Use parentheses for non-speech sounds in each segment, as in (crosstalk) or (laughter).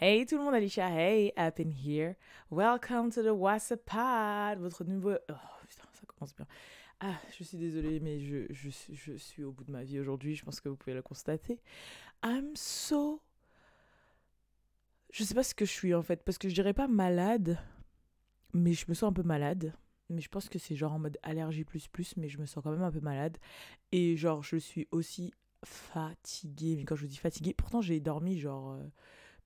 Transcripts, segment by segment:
Hey tout le monde, Alicia, hey, up in here. Welcome to the WhatsApp Pod, votre nouveau... Oh putain, ça commence bien. Ah, je suis désolée, mais je, je, je suis au bout de ma vie aujourd'hui, je pense que vous pouvez le constater. I'm so... Je sais pas ce que je suis en fait, parce que je dirais pas malade, mais je me sens un peu malade. Mais je pense que c'est genre en mode allergie plus plus, mais je me sens quand même un peu malade. Et genre, je suis aussi fatiguée. Mais quand je vous dis fatiguée, pourtant j'ai dormi genre... Euh,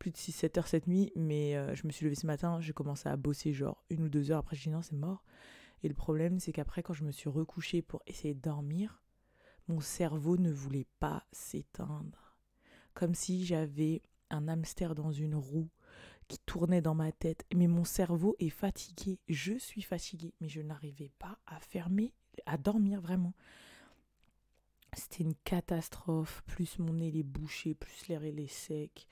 plus de 6-7 heures cette nuit, mais euh, je me suis levée ce matin, j'ai commencé à bosser genre une ou deux heures, après j'ai dit non c'est mort. Et le problème c'est qu'après quand je me suis recouchée pour essayer de dormir, mon cerveau ne voulait pas s'éteindre. Comme si j'avais un hamster dans une roue qui tournait dans ma tête. Mais mon cerveau est fatigué, je suis fatiguée, mais je n'arrivais pas à fermer, à dormir vraiment. C'était une catastrophe. Plus mon nez est bouché, plus l'air est sec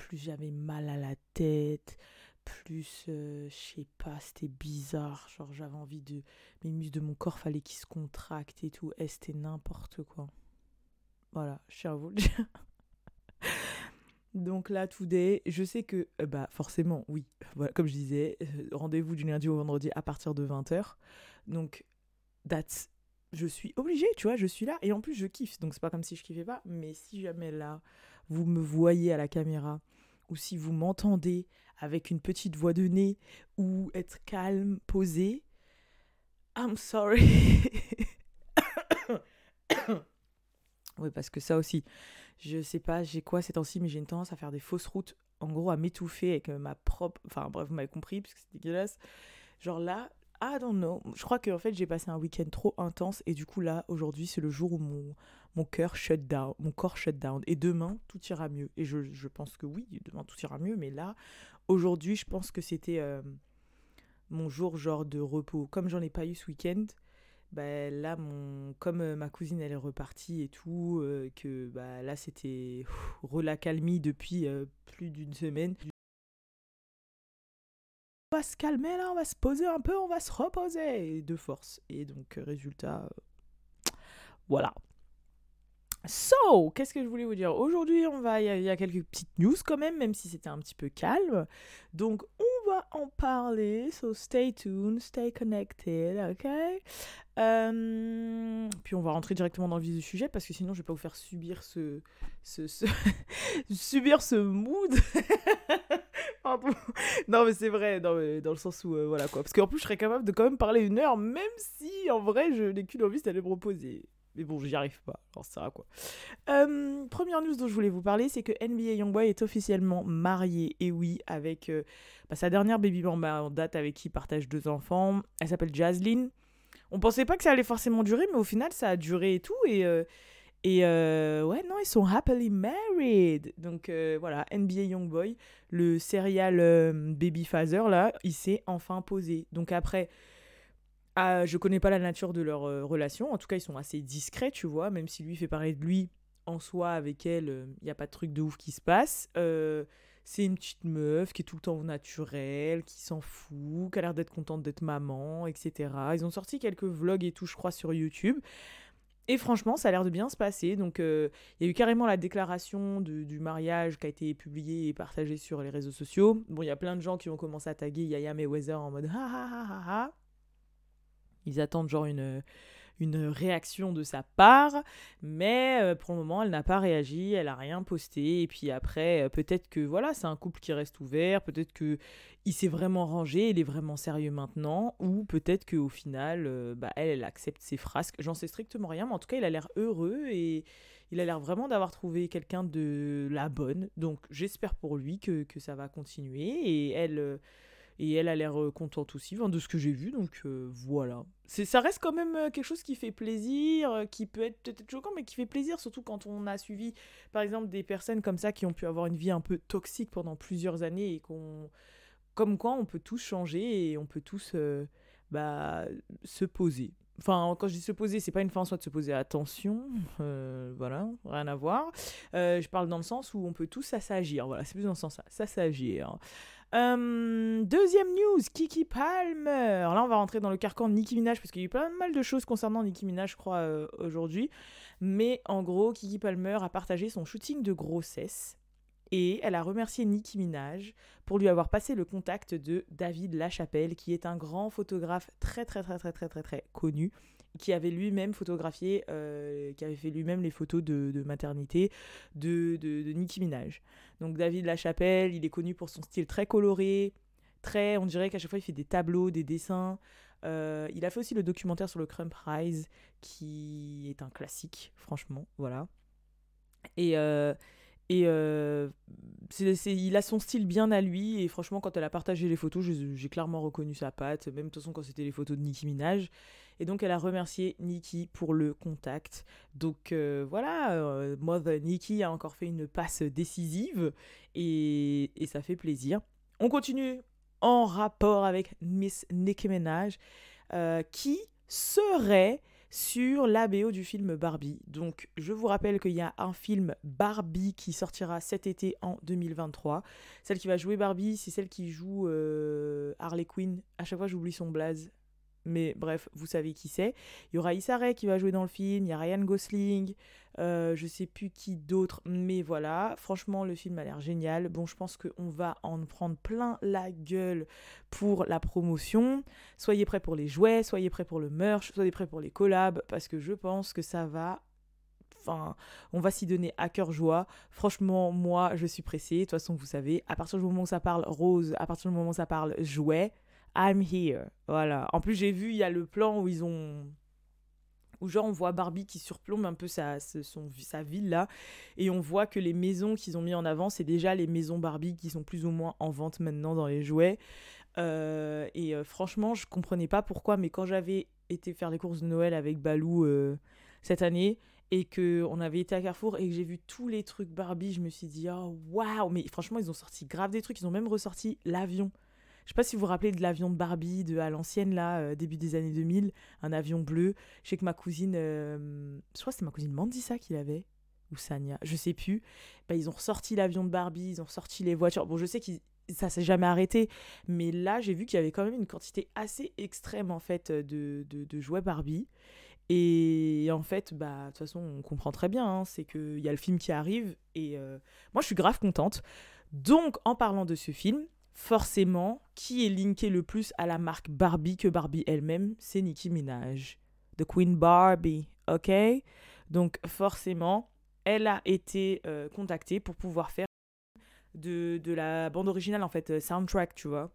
plus j'avais mal à la tête, plus, euh, je sais pas, c'était bizarre. Genre, j'avais envie de. Mes muscles de mon corps, fallait qu'ils se contractent et tout. Et c'était n'importe quoi. Voilà, je tiens. (laughs) Donc là, today, je sais que, euh, bah forcément, oui, voilà, comme je disais, euh, rendez-vous du lundi au vendredi à partir de 20h. Donc, that's je suis obligée, tu vois, je suis là et en plus je kiffe. Donc c'est pas comme si je kiffais pas, mais si jamais là vous me voyez à la caméra ou si vous m'entendez avec une petite voix de nez ou être calme, posé, I'm sorry. (coughs) oui, parce que ça aussi, je sais pas, j'ai quoi ces temps-ci, mais j'ai une tendance à faire des fausses routes, en gros à m'étouffer avec ma propre. Enfin bref, vous m'avez compris, parce que c'est dégueulasse. Genre là, I don't know. Je crois qu'en fait, j'ai passé un week-end trop intense et du coup, là, aujourd'hui, c'est le jour où mon, mon cœur shut down, mon corps shut down. Et demain, tout ira mieux. Et je, je pense que oui, demain, tout ira mieux. Mais là, aujourd'hui, je pense que c'était euh, mon jour genre de repos. Comme j'en ai pas eu ce week-end, bah, là, mon, comme euh, ma cousine, elle est repartie et tout, euh, que bah, là, c'était relacalmie depuis plus d'une semaine va se calmer là, on va se poser un peu, on va se reposer de force. Et donc, euh, résultat, euh, voilà. So, qu'est-ce que je voulais vous dire? Aujourd'hui, on va, il y, a quelques petites news quand même, même si c'était un petit peu calme. Donc, on va en parler. So, stay tuned, stay connected, ok? Euh, Puis, on va rentrer directement dans le vif du sujet parce que sinon, je vais pas vous faire subir ce, ce, ce (laughs) subir ce mood. (laughs) (laughs) Non, mais c'est vrai, dans, le sens où, euh, voilà quoi. Parce qu'en plus, je serais capable de quand même parler une heure, même si en vrai, je n'ai qu'une envie, d'aller me reposer. Mais bon, j'y arrive pas. Alors, ça quoi euh, Première news dont je voulais vous parler, c'est que NBA Youngboy est officiellement marié, et oui, avec euh, bah, sa dernière baby mama en date avec qui il partage deux enfants. Elle s'appelle Jaslyn. On pensait pas que ça allait forcément durer, mais au final, ça a duré et tout. Et. Et euh, ouais, non, ils sont happily married. Donc euh, voilà, NBA Youngboy, le serial euh, Baby Father, là, il s'est enfin posé. Donc après, ah, je connais pas la nature de leur relation. En tout cas, ils sont assez discrets, tu vois. Même si lui fait parler de lui en soi avec elle, il n'y a pas de truc de ouf qui se passe. c'est une petite meuf qui est tout le temps au naturel, qui s'en fout, qui a l'air d'être contente d'être maman, etc. Ils ont sorti quelques vlogs et tout, je crois, sur YouTube. Et franchement, ça a l'air de bien se passer. Donc, euh, il y a eu carrément la déclaration du mariage qui a été publiée et partagée sur les réseaux sociaux. Bon, il y a plein de gens qui ont commencé à taguer Yaya Weather en mode ha ha ha ha ha. Ils attendent genre une, une réaction de sa part, mais euh, pour le moment, elle n'a pas réagi, elle n'a rien posté. Et puis après, euh, peut-être que voilà, c'est un couple qui reste ouvert, peut-être que il s'est vraiment rangé, il est vraiment sérieux maintenant, ou peut-être qu'au final, euh, bah, elle, elle accepte ses frasques. J'en sais strictement rien, mais en tout cas, il a l'air heureux et il a l'air vraiment d'avoir trouvé quelqu'un de la bonne. Donc j'espère pour lui que, que, ça va continuer et elle et elle a l'air euh, contente aussi, de ce que j'ai vu, donc euh, voilà. C'est, ça reste quand même euh, quelque chose qui fait plaisir, qui peut être peut-être choquant, mais qui fait plaisir, surtout quand on a suivi, par exemple, des personnes comme ça qui ont pu avoir une vie un peu toxique pendant plusieurs années et qu'on. Comme quoi, on peut tous changer et on peut tous bah, se poser. Enfin, quand je dis se poser, c'est pas une fin en soi de se poser attention, voilà, rien à voir. je parle dans le sens où on peut tous s'agir, voilà, c'est plus dans ce sens-là, s'agir. Euh, deuxième news, Kiki Palmer. Là, on va rentrer dans le carcan de Nicki Minaj parce qu'il y a eu pas mal de choses concernant Nicki Minaj, je crois, euh, aujourd'hui. Mais en gros, Kiki Palmer a partagé son shooting de grossesse. Et elle a remercié Nicki Minaj pour lui avoir passé le contact de David Lachapelle, qui est un grand photographe très très très très très très très connu, qui avait lui-même photographié, euh, qui avait fait lui-même les photos de, maternité de, de, Nicki Minaj. Donc David Lachapelle, il est connu pour son style très coloré, très, on dirait qu'à chaque fois il fait des tableaux, des dessins. Euh, il a fait aussi le documentaire sur le Crump Rise, qui est un classique, franchement, voilà. Et, euh, et euh, il a son style bien à lui, et franchement, quand elle a partagé les photos, j'ai clairement reconnu sa patte, même de toute façon quand c'était les photos de Nicki Minaj. Et donc elle a remercié Nicki pour le contact. Donc voilà, Mother Nicki a encore fait une passe décisive, et, ça fait plaisir. On continue en rapport avec Miss Nicki Minaj, euh, qui serait sur l'ABO du film Barbie. Donc je vous rappelle qu'il y a un film Barbie qui sortira cet été en 2023. Celle qui va jouer Barbie, c'est celle qui joue euh, Harley Quinn. À chaque fois j'oublie son blaze. Mais bref, vous savez qui c'est. Il y aura Issa qui va jouer dans le film, il y a Ryan Gosling, euh, je sais plus qui d'autre, mais voilà. Franchement, le film a l'air génial. Bon, je pense qu'on va en prendre plein la gueule pour la promotion. Soyez prêts pour les jouets, soyez prêts pour le merch, soyez prêts pour les collabs, parce que je pense que ça va Enfin, on va s'y donner à cœur joie. Franchement, moi, je suis pressée. De toute façon, vous savez, à partir du moment où ça parle rose, à partir du moment où ça parle jouet, I'm here. Voilà. En plus, j'ai vu, il y a le plan où ils ont. Où genre on voit Barbie qui surplombe un peu sa, son, sa ville là. Et on voit que les maisons qu'ils ont mis en avant, c'est déjà les maisons Barbie qui sont plus ou moins en vente maintenant dans les jouets. Euh, et euh, franchement, je comprenais pas pourquoi, mais quand j'avais été faire les courses de Noël avec Balou euh, cette année, et que on avait été à Carrefour et que j'ai vu tous les trucs Barbie, je me suis dit, oh waouh! Mais franchement, ils ont sorti grave des trucs, ils ont même ressorti l'avion. Je sais pas si vous vous rappelez de l'avion de Barbie de à l'ancienne là, euh, début des années 2000, un avion bleu. Je sais que ma cousine, euh, je crois que c'est ma cousine Mandisa qui l'avait ou Sanya, je sais plus. Bah, ils ont ressorti l'avion de Barbie, ils ont ressorti les voitures. Bon, je sais que ça s'est jamais arrêté, mais là j'ai vu qu'il y avait quand même une quantité assez extrême en fait de, de, jouets Barbie. Et en fait, bah, de toute façon, on comprend très bien, hein, c'est qu'il y a le film qui arrive, et euh, moi je suis grave contente. Donc, en parlant de ce film, forcément, qui est linké le plus à la marque Barbie que Barbie elle-même C'est Nicki Minaj. The Queen Barbie, ok? Donc forcément, elle a été euh, contactée pour pouvoir faire de, de, la bande originale, en fait, euh, soundtrack, tu vois.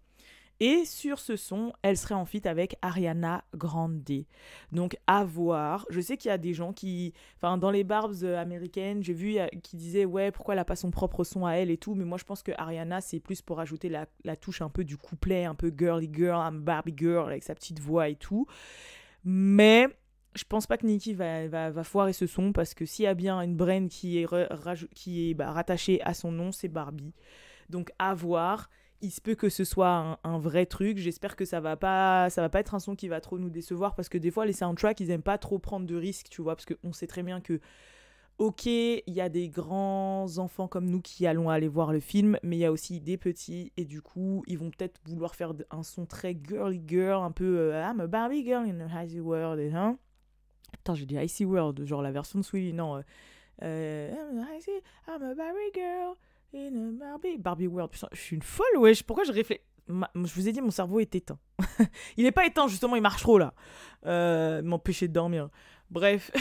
Et sur ce son, elle serait en feat avec Ariana Grande. Donc à voir. Je sais qu'il y a des gens qui, enfin dans les barbs euh, américaines, j'ai vu qui disaient ouais pourquoi elle a pas son propre son à elle et tout. Mais moi je pense que Ariana c'est plus pour ajouter la, la, touche un peu du couplet, un peu girly girl, un Barbie girl avec sa petite voix et tout. Mais je pense pas que Nicki va, va, va, foirer ce son parce que s'il y a bien une brain qui est, qui est bah, rattachée à son nom, c'est Barbie. Donc à voir il se peut que ce soit un, vrai truc. J'espère que ça va pas ça va pas être un son qui va trop nous décevoir parce que des fois les soundtracks ils aiment pas trop prendre de risques, tu vois, parce qu'on sait très bien que ok, il y a des grands enfants comme nous qui allons aller voir le film, mais il y a aussi des petits et du coup ils vont peut-être vouloir faire un son très girly girl, un peu euh, I'm a Barbie girl in a icy world, hein. Attends, j'ai dit icy world, genre la version de Sweetie, non. Euh, euh I'm a Barbie girl. Barbie. Barbie World. je suis une folle, wesh. Pourquoi je réfléchis Je vous ai dit, mon cerveau est éteint. (laughs) il n'est pas éteint, justement, il marche trop là. Euh, M'empêcher de dormir. Bref.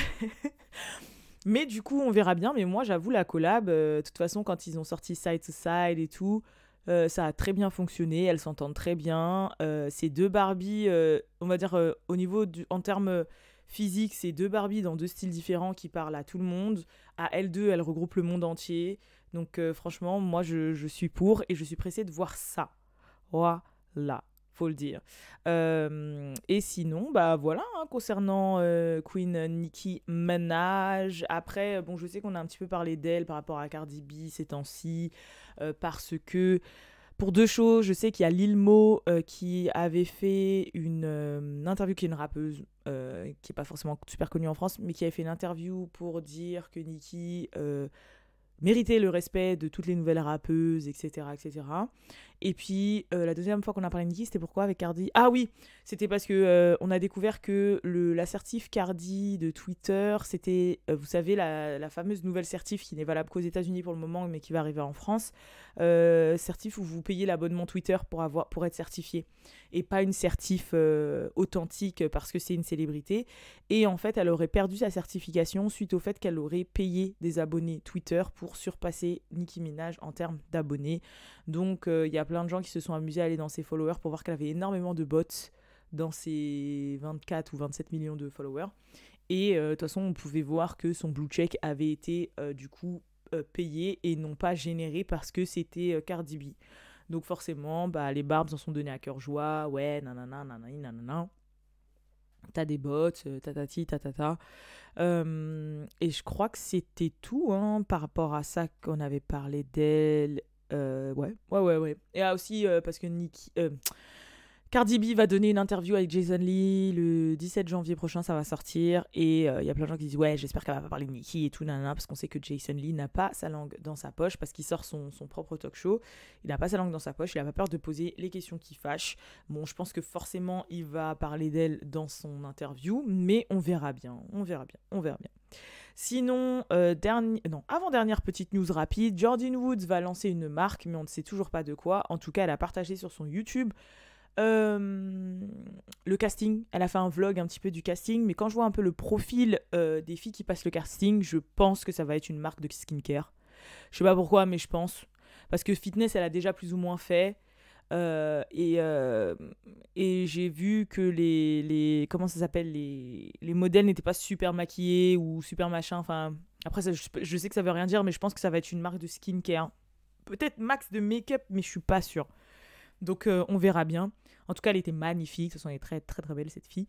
(laughs) mais du coup, on verra bien. Mais moi, j'avoue, la collab, euh, de toute façon, quand ils ont sorti Side to Side et tout, euh, ça a très bien fonctionné. Elles s'entendent très bien. Ces deux Barbie, on va dire, au niveau du, en termes physiques, c'est deux Barbie dans deux styles différents qui parlent à tout le monde. À elles deux, elles regroupent le monde entier. Donc euh, franchement, moi je, suis pour et je suis pressée de voir ça. Voilà, faut le dire. Euh, et sinon, bah voilà, hein, concernant euh, Queen Nicki Minaj. Après, bon, je sais qu'on a un petit peu parlé d'elle par rapport à Cardi B ces temps-ci, parce que pour deux choses, je sais qu'il y a Lil Mo qui avait fait une, interview, qui est une rappeuse, qui n'est pas forcément super connue en France, mais qui avait fait une interview pour dire que Nicki mériter le respect de toutes les nouvelles rappeuses, etc. etc. Et puis euh, la deuxième fois qu'on a parlé de Nicki, c'était pourquoi avec Cardi? Ah oui, c'était parce que euh, on a découvert que l'assertif Cardi de Twitter, c'était, euh, vous savez, la, la fameuse nouvelle certif qui n'est valable qu'aux États-Unis pour le moment, mais qui va arriver en France. certif où vous payez l'abonnement Twitter pour avoir pour être certifié et pas une certif authentique parce que c'est une célébrité. Et en fait, elle aurait perdu sa certification suite au fait qu'elle aurait payé des abonnés Twitter pour surpasser Nicki Minaj en termes d'abonnés. Donc il y a plein de gens qui se sont amusés à aller dans ses followers pour voir qu'elle avait énormément de bots dans ses 24 ou 27 millions de followers. Et de toute façon, on pouvait voir que son blue check avait été du coup payé et non pas généré parce que c'était Cardi B. Donc forcément, bah, les barbes en sont données à cœur joie. Ouais, nanana, nanana, nanana. T'as des bots, tatati, tatata. Euh, et je crois que c'était tout hein, par rapport à ça qu'on avait parlé d'elle. Euh, ouais, ouais, ouais, ouais. Et ah, aussi euh, parce que Nikki. Cardi B va donner une interview avec Jason Lee le 17 janvier prochain, ça va sortir. Et il y a plein de gens qui disent Ouais, j'espère qu'elle va pas parler de Nicki et tout, nanana, parce qu'on sait que Jason Lee n'a pas sa langue dans sa poche, parce qu'il sort son, propre talk show. Il n'a pas sa langue dans sa poche, il n'a pas peur de poser les questions qui fâchent. Bon, je pense que forcément, il va parler d'elle dans son interview, mais on verra bien, on verra bien, on verra bien. Sinon, euh, non, avant-dernière petite news rapide, Jordan Woods va lancer une marque, mais on ne sait toujours pas de quoi. En tout cas, elle a partagé sur son YouTube euh, le casting, elle a fait un vlog un petit peu du casting, mais quand je vois un peu le profil euh, des filles qui passent le casting, je pense que ça va être une marque de skincare. Je sais pas pourquoi, mais je pense. Parce que fitness, elle a déjà plus ou moins fait. Euh, et, et j'ai vu que les, les comment ça s'appelle les, les modèles n'étaient pas super maquillés ou super machin enfin après ça, je, je, sais que ça veut rien dire mais je pense que ça va être une marque de skincare peut-être max de make-up mais je suis pas sûre donc on verra bien en tout cas, elle était magnifique. Ce sont est très, très, très belle, cette fille.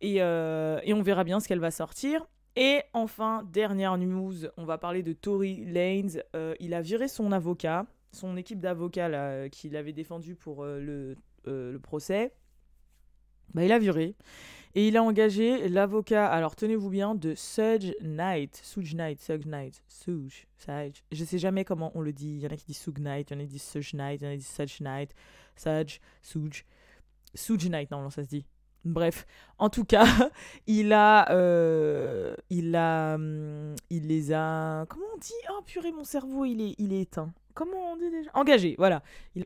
Et, euh, et on verra bien ce qu'elle va sortir. Et enfin, dernière news, on va parler de Tory Lanez. Euh, il a viré son avocat, son équipe d'avocats qui l'avait défendu pour euh, le, le, procès. Bah, il a viré. Et il a engagé l'avocat, alors tenez-vous bien, de Suge Knight. Suge Knight, Suge Knight, Suge, Suge. Je sais jamais comment on le dit. Il y en a qui disent Suge Knight, il y en a qui disent Suge Knight, il y en a qui disent Suge Knight, Suge, Suge. Suge Knight, non, ça se dit. Bref, en tout cas, (laughs) il a, euh, il a, hum, il les a, comment on dit? Oh purée, mon cerveau, il est, il est éteint. Comment on dit déjà? Engagé, voilà. Il...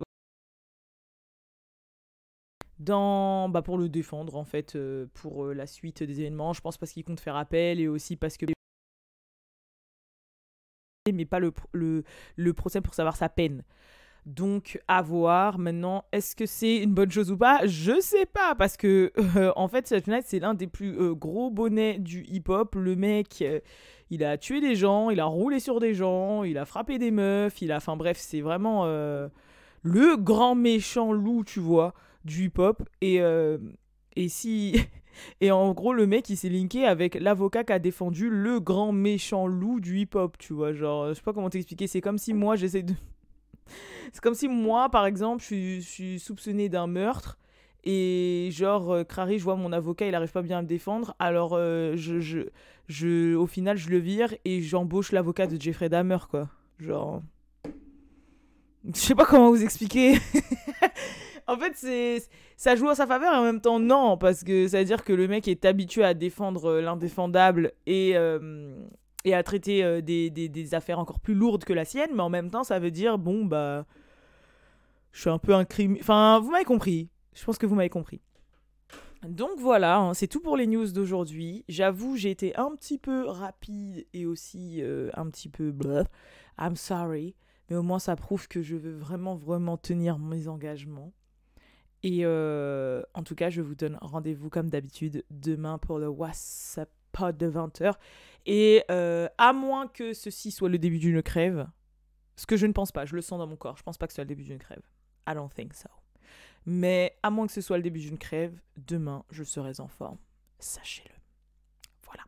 Bah pour le défendre en fait, euh, pour euh, la suite des événements. Je pense parce qu'il compte faire appel et aussi parce que mais pas le, le, procès pour savoir sa peine. Donc, à voir. Maintenant, est-ce que c'est une bonne chose ou pas? Je sais pas, parce que, euh, en fait, Suge Knight, c'est l'un des plus gros bonnets du hip-hop. Le mec, il a tué des gens, il a roulé sur des gens, il a frappé des meufs, il a... Enfin, bref, c'est vraiment le grand méchant loup, tu vois, du hip-hop. Et, et si... (laughs) Et en gros, le mec, il s'est linké avec l'avocat qui a défendu le grand méchant loup du hip-hop, tu vois. Genre, je sais pas comment t'expliquer. C'est comme si moi, j'essaie de (laughs) c'est comme si moi, par exemple, je suis, soupçonné d'un meurtre et genre, euh, Crary, je vois mon avocat, il arrive pas bien à me défendre, alors euh, je, je, je, au final, je le vire et j'embauche l'avocat de Jeffrey Dahmer, quoi. Genre. Je sais pas comment vous expliquer. (laughs) en fait, c'est ça joue à sa faveur et en même temps non, parce que ça veut dire que le mec est habitué à défendre euh, l'indéfendable et, et à traiter euh, des, des, affaires encore plus lourdes que la sienne, mais en même temps, ça veut dire, bon, bah, je suis un peu un crime. Enfin, vous m'avez compris. Je pense que vous m'avez compris. Donc voilà, hein, c'est tout pour les news d'aujourd'hui. J'avoue, j'ai été un petit peu rapide et aussi euh, un petit peu. I'm sorry. Mais au moins, ça prouve que je veux vraiment, vraiment tenir mes engagements. Et euh, en tout cas, je vous donne rendez-vous comme d'habitude demain pour le WhatsApp de 20h. Et euh, à moins que ceci soit le début d'une crève, ce que je ne pense pas, je le sens dans mon corps, je pense pas que ce soit le début d'une crève. I don't think so. Mais à moins que ce soit le début d'une crève, demain je serai en forme. Sachez-le. Voilà.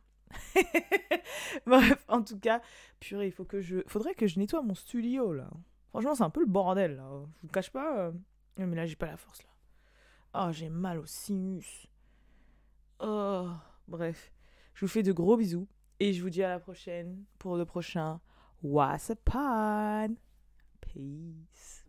(laughs) Bref, en tout cas, purée, il que je, faudrait que je nettoie mon studio là. Franchement, c'est un peu le bordel là. Je vous cache pas. Euh, mais là, j'ai pas la force là. Oh, j'ai mal au sinus. Oh, bref. Je vous fais de gros bisous. Et je vous dis à la prochaine pour le prochain What's Up Peace.